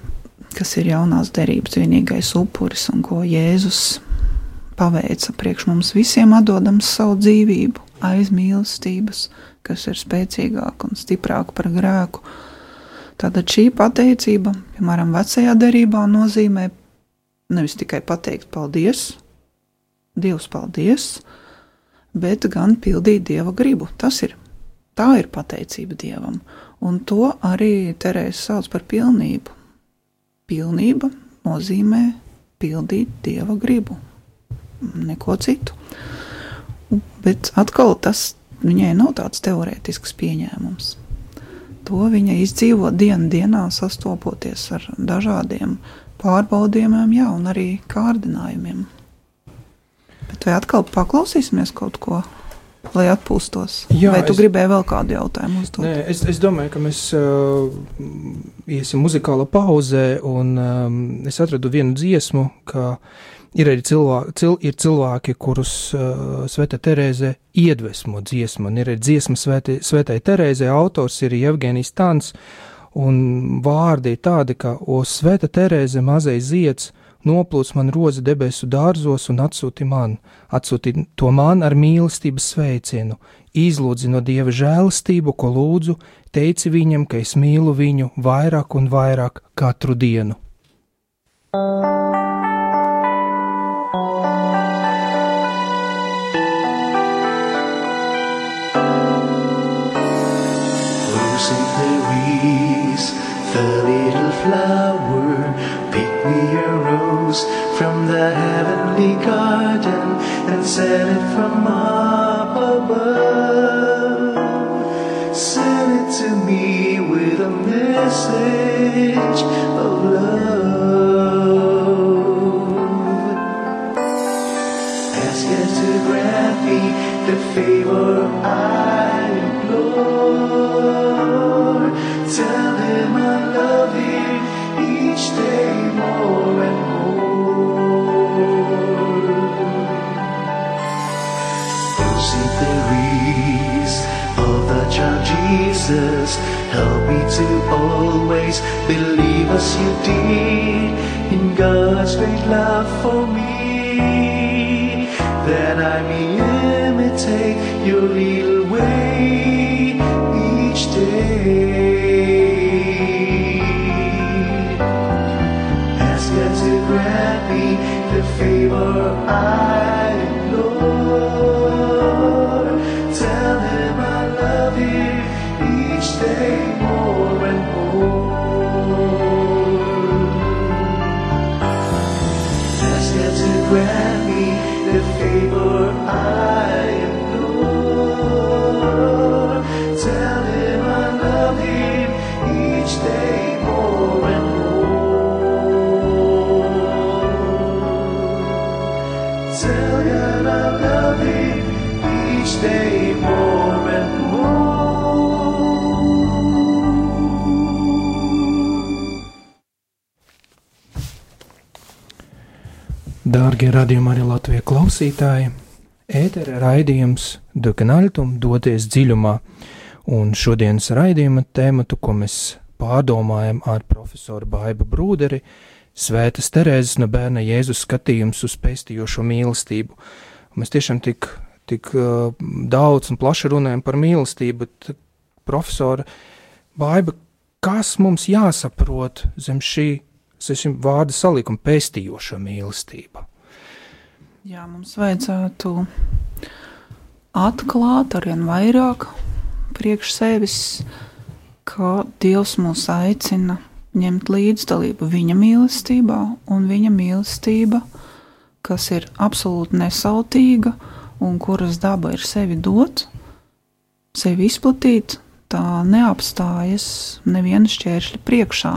kas ir jaunās derības vienīgais upuris un ko Jēzus paveica priekš mums visiem, atdodams savu dzīvību aiz mīlestības, kas ir spēcīgāka un stiprāka par grēku. Tātad šī pateicība, piemēram, vecajā derībā nozīmē nevis tikai pateikt paldies, Dievs paldies, bet gan pildīt Dieva gribu. Tas ir, tā ir pateicība Dievam, un to arī Terēze sauc par pilnību pilnība nozīmē pildīt dieva gribu, neko citu. Bet atkal tas viņai nav tāds teorētisks pieņēmums. To viņa izdzīvo dienu dienā, sastopoties ar dažādiem pārbaudījumiem, jā, un arī kārdinājumiem. Bet vai atkal paklausīsimies kaut ko lai atpūstos. Jā, Vai tu es, gribēji vēl kādu jautājumu uzdot? Nē, es, es domāju, ka mēs uh, iesim muzikālā pauzē, un um, es atradu vienu dziesmu, ka ir arī cilvēki, cil, ir cilvēki kurus uh, Sveta Terēze iedvesmo dziesmu, un ir arī dziesma Svētai, Svētai Terēzē, autors ir Jevgenijs Tans, un vārdi ir tādi, ka, o Svēta Terēze mazais zieds, noplūc man rozi debesu dārzos un atsūti man, atsūti to man ar mīlestības sveicienu, izlūdzi no dieva žēlastību, ko lūdzu, teici viņam, ka es mīlu viņu vairāk un vairāk katru dienu. Losing heavenly garden and send it from up above. Send it to me with a message Dārgie radījumi arī Latvijas klausītāji, ētera raidījums Dukanāļtum doties dziļumā, un šodienas raidījuma tēmatu, ko mēs pārdomājam ar profesoru Baibu Brūderi, Svētas Terēzes no bērna Jēzus skatījums uz pestījošo mīlestību. Mēs tiešām tik tik uh, daudz un plaši runājam par mīlestību, bet profesora Baiba, kas mums jāsaprot zem šī šim vārdu salikuma pestījoša mīlestība. Jā, mums vajadzētu atklāt arvien vairāk priekš sevis, ka Dievs mūs aicina ņemt līdzdalību viņa mīlestībā, un viņa mīlestība, kas ir absolūti nesautīga un kuras daba ir sevi dot, sevi izplatīt, tā neapstājas neviena šķēršļa priekšā.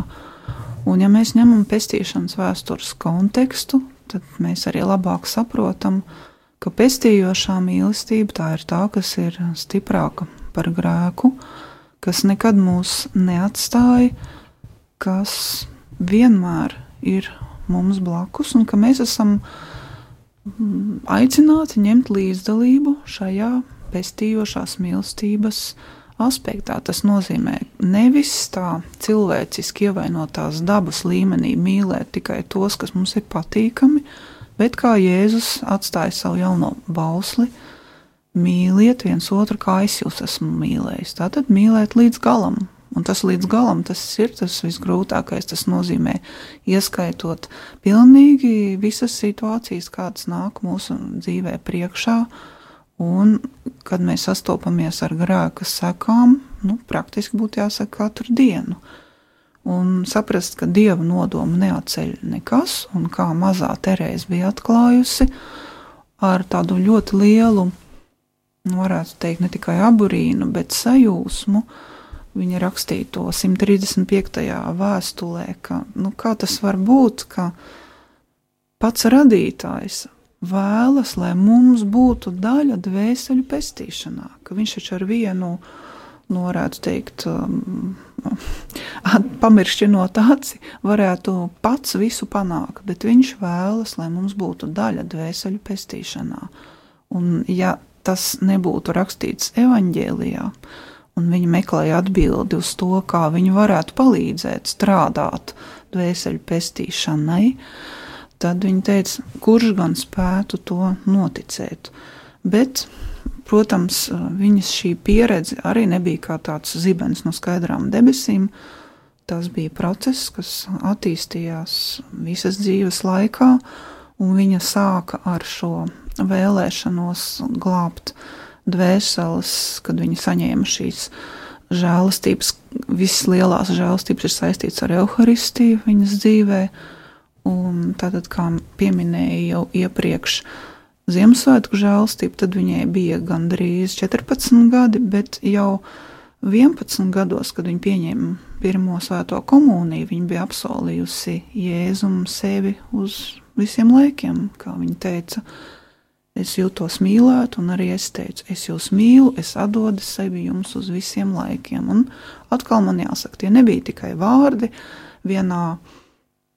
Un, ja mēs ņemam pestīšanas vēstures kontekstu, tad mēs arī labāk saprotam, ka pestījošā mīlestība tā ir tā, kas ir stiprāka par grēku, kas nekad mūs neatstāja, kas vienmēr ir mums blakus, un ka mēs esam mm, aicināti ņemt līdzdalību šajā pestījošās mīlestības aspektā. Tas nozīmē nevis tā cilvēciski ievainotās dabas līmenī mīlēt tikai tos, kas mums ir patīkami, bet kā Jēzus atstāja savu jauno bausli, mīliet viens otru, kā es jūs esmu mīlējis. Tātad mīlēt līdz galam. Un tas līdz galam tas ir tas visgrūtākais. Tas nozīmē, ieskaitot pilnīgi visas situācijas, kādas nāk mūsu dzīvē priekšā, Un, kad mēs sastopamies ar grēka sekām, nu, praktiski būtu jāsaka katru dienu. Un saprast, ka dieva nodomu neatceļ nekas, un kā mazā Terēza bija atklājusi, ar tādu ļoti lielu, nu, varētu teikt, ne tikai aburīnu, bet sajūsmu. Viņa rakstīja to 135. vēstulē, ka nu, kā tas var būt, ka pats radītājs vēlas, lai mums būtu daļa dvēseli pestīšanā, ka viņš taču ar vienu, nu, varētu teikt, um, pamiršķinot aci, varētu pats visu panākt, bet viņš vēlas, lai mums būtu daļa dvēseli pestīšanā. Un ja tas nebūtu rakstīts evaņģēlijā, un viņi meklēja atbildi uz to, kā viņi varētu palīdzēt strādāt dvēseli pestīšanai, uh, tad viņa teica, kurš gan spētu to noticēt. Bet, protams, viņas šī pieredze arī nebija kā tāds zibens no skaidrām debesīm. Tas bija process, kas attīstījās visas dzīves laikā, un viņa sāka ar šo vēlēšanos glābt dvēseles, kad viņa saņēma šīs žēlastības. Visas lielās žēlastības ir saistītas ar evaharistiju viņas dzīvēm Un tātad, kā pieminēju jau iepriekš, Ziemassvētku žēlstība, tad viņai bija gandrīz 14 gadi, bet jau 11 gados, kad viņa pieņēma pirmo svēto komuniju, viņa bija apsolījusi Jēzum sevi uz visiem laikiem, kā viņa teica. Es jūtos mīlēt, un arī es teicu, es jūs mīlu, es atdodu sevi jums uz visiem laikiem. Un atkal man jāsaka, tie nebija tikai vārdi vienā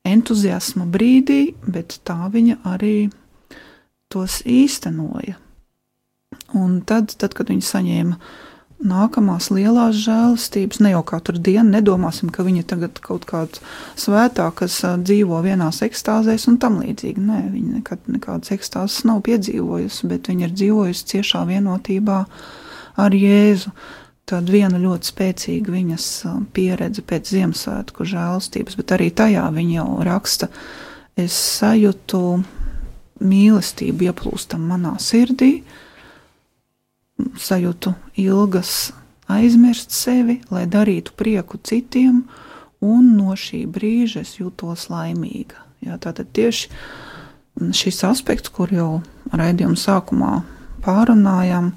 entuziasma brīdī, bet tā viņa arī tos īstenoja. Un tad, tad kad viņi saņēma nākamās lielās žēlastības, ne jau katru dienu, nedomāsim, ka viņi tagad kaut kāda svētā, kas dzīvo vienās ekstāzēs un tam līdzīgi. Nē, viņi nekad nekādas ekstāzes nav piedzīvojusi, bet viņi ir dzīvojusi ciešā vienotībā ar Jēzu tāda viena ļoti spēcīga viņas pieredze pēc Ziemassvētku žēlstības, bet arī tajā viņa jau raksta, es sajūtu mīlestību ieplūstam manā sirdī, sajūtu ilgas aizmirst sevi, lai darītu prieku citiem, un no šī brīža es jūtos laimīga. Jā, tātad tieši šis aspekts, kur jau raidījuma sākumā pārunājām,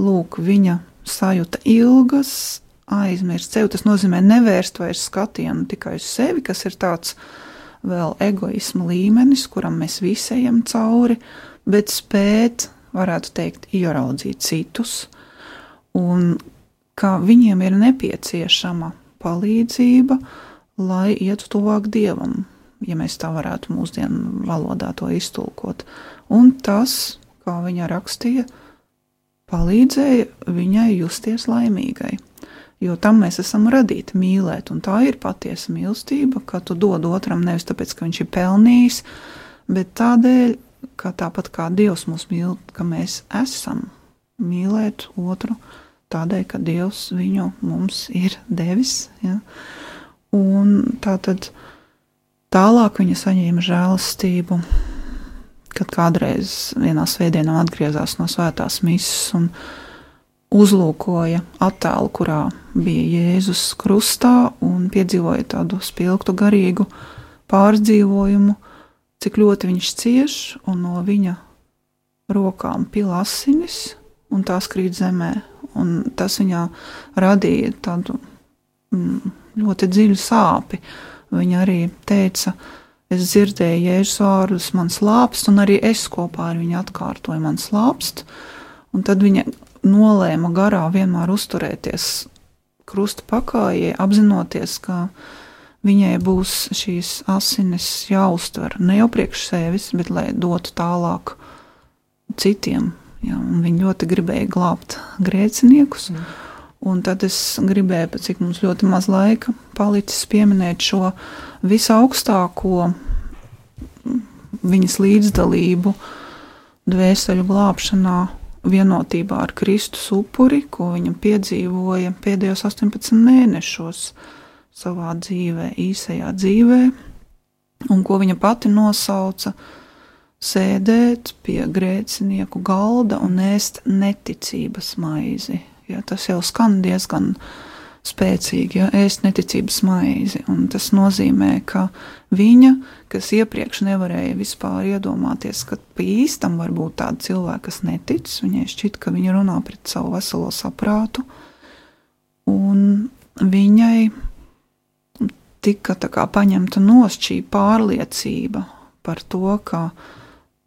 lūk, viņa sajūta ilgas, aizmirst sevi. Tas nozīmē nevērst vairs skatienu tikai uz sevi, kas ir tāds vēl egoisma līmenis, kuram mēs visi ejam cauri, bet spēt, varētu teikt, ieraudzīt citus, un ka viņiem ir nepieciešama palīdzība, lai ietu tuvāk dievam, ja mēs tā varētu mūsdienu valodā to iztulkot. Un tas, kā viņa rakstīja, palīdzēja viņai justies laimīgai. Jo tam mēs esam radīti mīlēt, un tā ir patiesa mīlestība, ka tu dod otram nevis tāpēc, ka viņš ir pelnījis, bet tādēļ, ka tāpat kā Dievs mūs mīl, ka mēs esam mīlēt otru tādēļ, ka Dievs viņu mums ir devis. Ja? Un tā tad Tālāk viņa saņēma žēlastību, kad kādreiz vienā svētdienā atgriezās no svētās misijas un uzlūkoja attēlu, kurā bija Jēzus krustā un piedzīvoja tādu spilgtu garīgu pārdzīvojumu, cik ļoti viņš cieš un no viņa rokām pila asinis un tās krīt zemē. Un tas viņā radīja tādu mm, ļoti dziļu sāpi. Viņa arī teica, es dzirdēju jēzus vārdus, man slāpst, un arī es kopā ar viņu atkārtoju, man slāpst. Un tad viņa nolēma garā vienmēr uzturēties krusta pakājē, apzinoties, ka viņai būs šīs asinis jāuztver ne jau priekš sevis, bet lai dotu tālāk citiem. Ja, viņi ļoti gribēja glābt grēciniekus. Mm. Un tad es gribēju, cik mums ļoti maz laika palicis, pieminēt šo visaugstāko viņas līdzdalību dvēseli glābšanā, vienotībā ar Kristus upuri, ko viņa piedzīvoja pēdējos 18 mēnešos savā dzīvē, īsajā dzīvē, un ko viņa pati nosauca sēdēt pie grēcinieku galda un ēst neticības maizi. Ja, tas jau skan diezgan spēcīgi, ja ēst neticības maizi. Un tas nozīmē, ka viņa, kas iepriekš nevarēja vispār iedomāties, ka pa īstam var būt tādi cilvēki, kas netic, viņai šķiet, ka viņa runā pret savu veselo saprātu, un viņai tika paņemta nost šī pārliecība par to, ka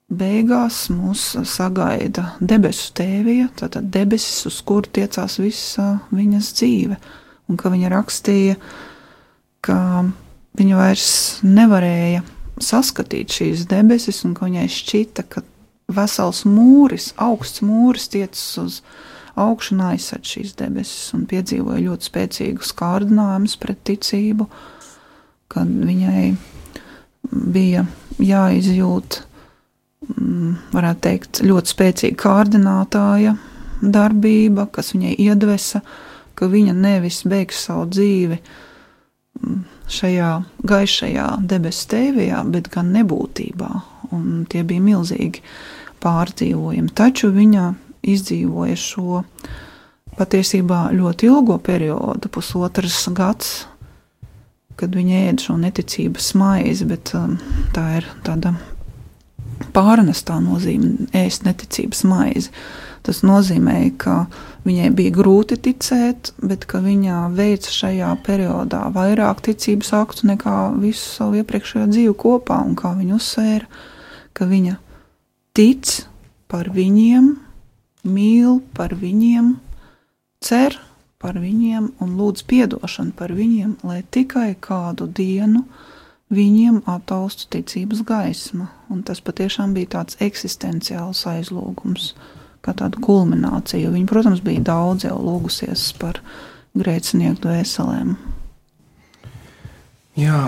beigās mūs sagaida debesu tēvija, tātad debesis, uz kuru tiecās visa viņas dzīve, un ka viņa rakstīja, ka viņa vairs nevarēja saskatīt šīs debesis, un ka viņai šķita, ka vesels mūris, augsts mūris tiecas uz augšu un aizsardz šīs debesis, un piedzīvoja ļoti spēcīgus kārdinājumus pret ticību, kad viņai bija jāizjūt Mm, varētu teikt, ļoti spēcīga kārdinātāja darbība, kas viņai iedvesa, ka viņa nevis beigs savu dzīvi mm, šajā gaišajā debesu tēvijā, bet gan nebūtībā. Un tie bija milzīgi pārdzīvojumi. Taču viņa izdzīvoja šo patiesībā ļoti ilgo periodu, pusotras gads, kad viņa ēda šo neticības maizi, bet um, tā ir tāda pārnestā nozīme ēst neticības maizi. Tas nozīmē, ka viņai bija grūti ticēt, bet viņa veica šajā periodā vairāk ticības aktu nekā visu savu iepriekšējo dzīvi kopā, un kā viņa uzsvēra, ka viņa tic par viņiem, mīl par viņiem, cer par viņiem un lūdz atdošanu par viņiem, lai tikai kādu dienu viņiem attaustu ticības gaisma. Un tas patiešām bija tāds eksistenciāls aizlūgums, kā tāda kulminācija. Viņa, protams, bija daudz jau lūgusies par grēcinieku dvēselēm. Jā,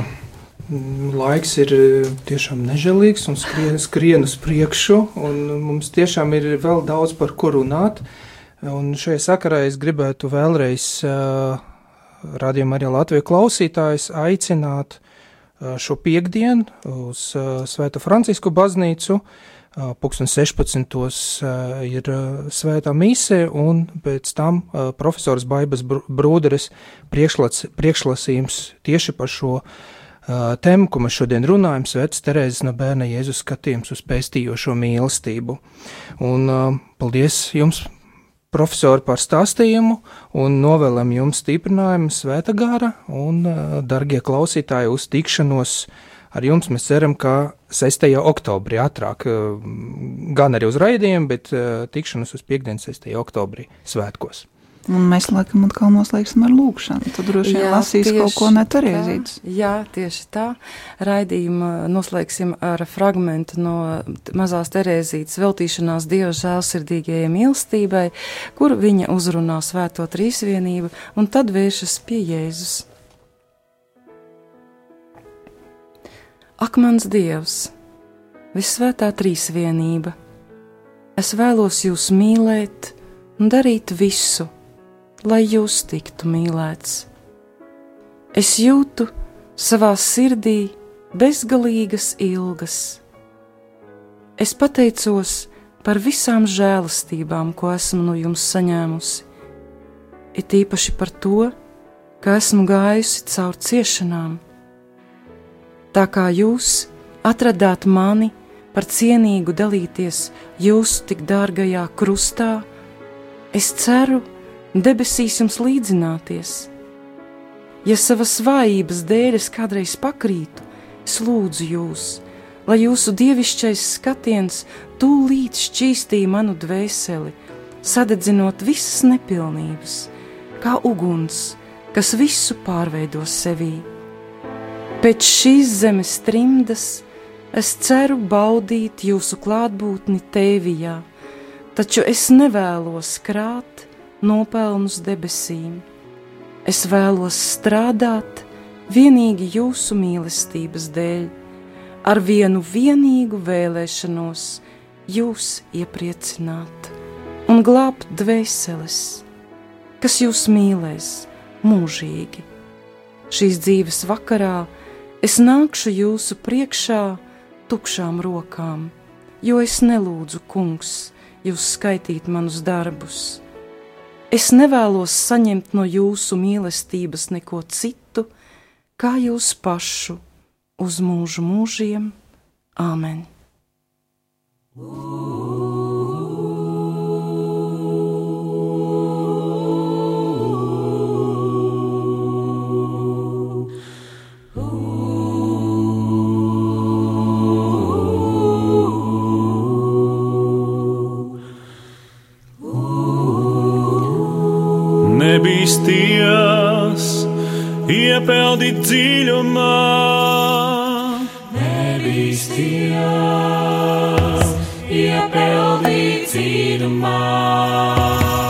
laiks ir eh, tiešām nežēlīgs un skrien, skrien uz priekšu, un mums tiešām ir vēl daudz par ko runāt. Un šajā sakarā es gribētu vēlreiz uh, radījumā arī Latviju klausītājus aicināt uh, šo piekdienu uz Svēto Francisku baznīcu. Pūkstens 16. ir svētā mise, un pēc tam profesors Baibas Brūderes priekšlasījums tieši par šo tēmu, ko mēs šodien runājam, Svētas Terēzes no bērna Jēzus skatījums uz pestījošo mīlestību. Un paldies jums profesori par stāstījumu un novēlam jums stiprinājumu svēta gara un, darbie klausītāji, uz tikšanos ar jums. Mēs ceram, ka 6. oktobrī ātrāk, gan arī uz raidījumu, bet tikšanos uz piekdienas 6. oktobrī svētkos. Un mēs laikam atkal noslēgsim ar lūkšanu. Tad droši vien lasīs kaut ko netariezīts. Jā, tieši tā. Raidījumu noslēgsim ar fragmentu no mazās Terēzītes veltīšanās Dieva žēlsirdīgajai mīlestībai, kur viņa uzrunā svēto trīsvienību un tad vēršas pie Jēzus. Ak, mans Dievs, vissvētā trīsvienība, es vēlos jūs mīlēt un darīt visu, lai jūs tiktu mīlēts. Es jūtu savā sirdī bezgalīgas ilgas. Es pateicos par visām žēlastībām, ko esmu no jums saņēmusi, it īpaši par to, ka esmu gājusi caur ciešanām. Tā kā jūs atradāt mani par cienīgu dalīties jūsu tik dārgajā krustā, es ceru, debesīs jums līdzināties. Ja savas vājības dēļ es kādreiz pakrītu, es lūdzu jūs, lai jūsu dievišķais skatiens tūlīt šķīstīja manu dvēseli, sadedzinot visas nepilnības, kā uguns, kas visu pārveidos sevī. Pēc šīs zemes trimdas es ceru baudīt jūsu klātbūtni tēvijā, taču es nevēlos krāt nopelnus debesīm. Es vēlos strādāt vienīgi jūsu mīlestības dēļ, ar vienu vienīgu vēlēšanos jūs iepriecināt un glābt dvēseles, kas jūs mīlēs mūžīgi. Šīs dzīves vakarā es nākšu jūsu priekšā tukšām rokām, jo es nelūdzu, kungs, jūs skaitīt manus darbus Es nevēlos saņemt no jūsu mīlestības neko citu, kā jūs pašu uz mūžu mūžiem. Āmen! Ooh. Nebīsties, iepeldi dziļumā. Nebīsties, iepeldi dziļumā.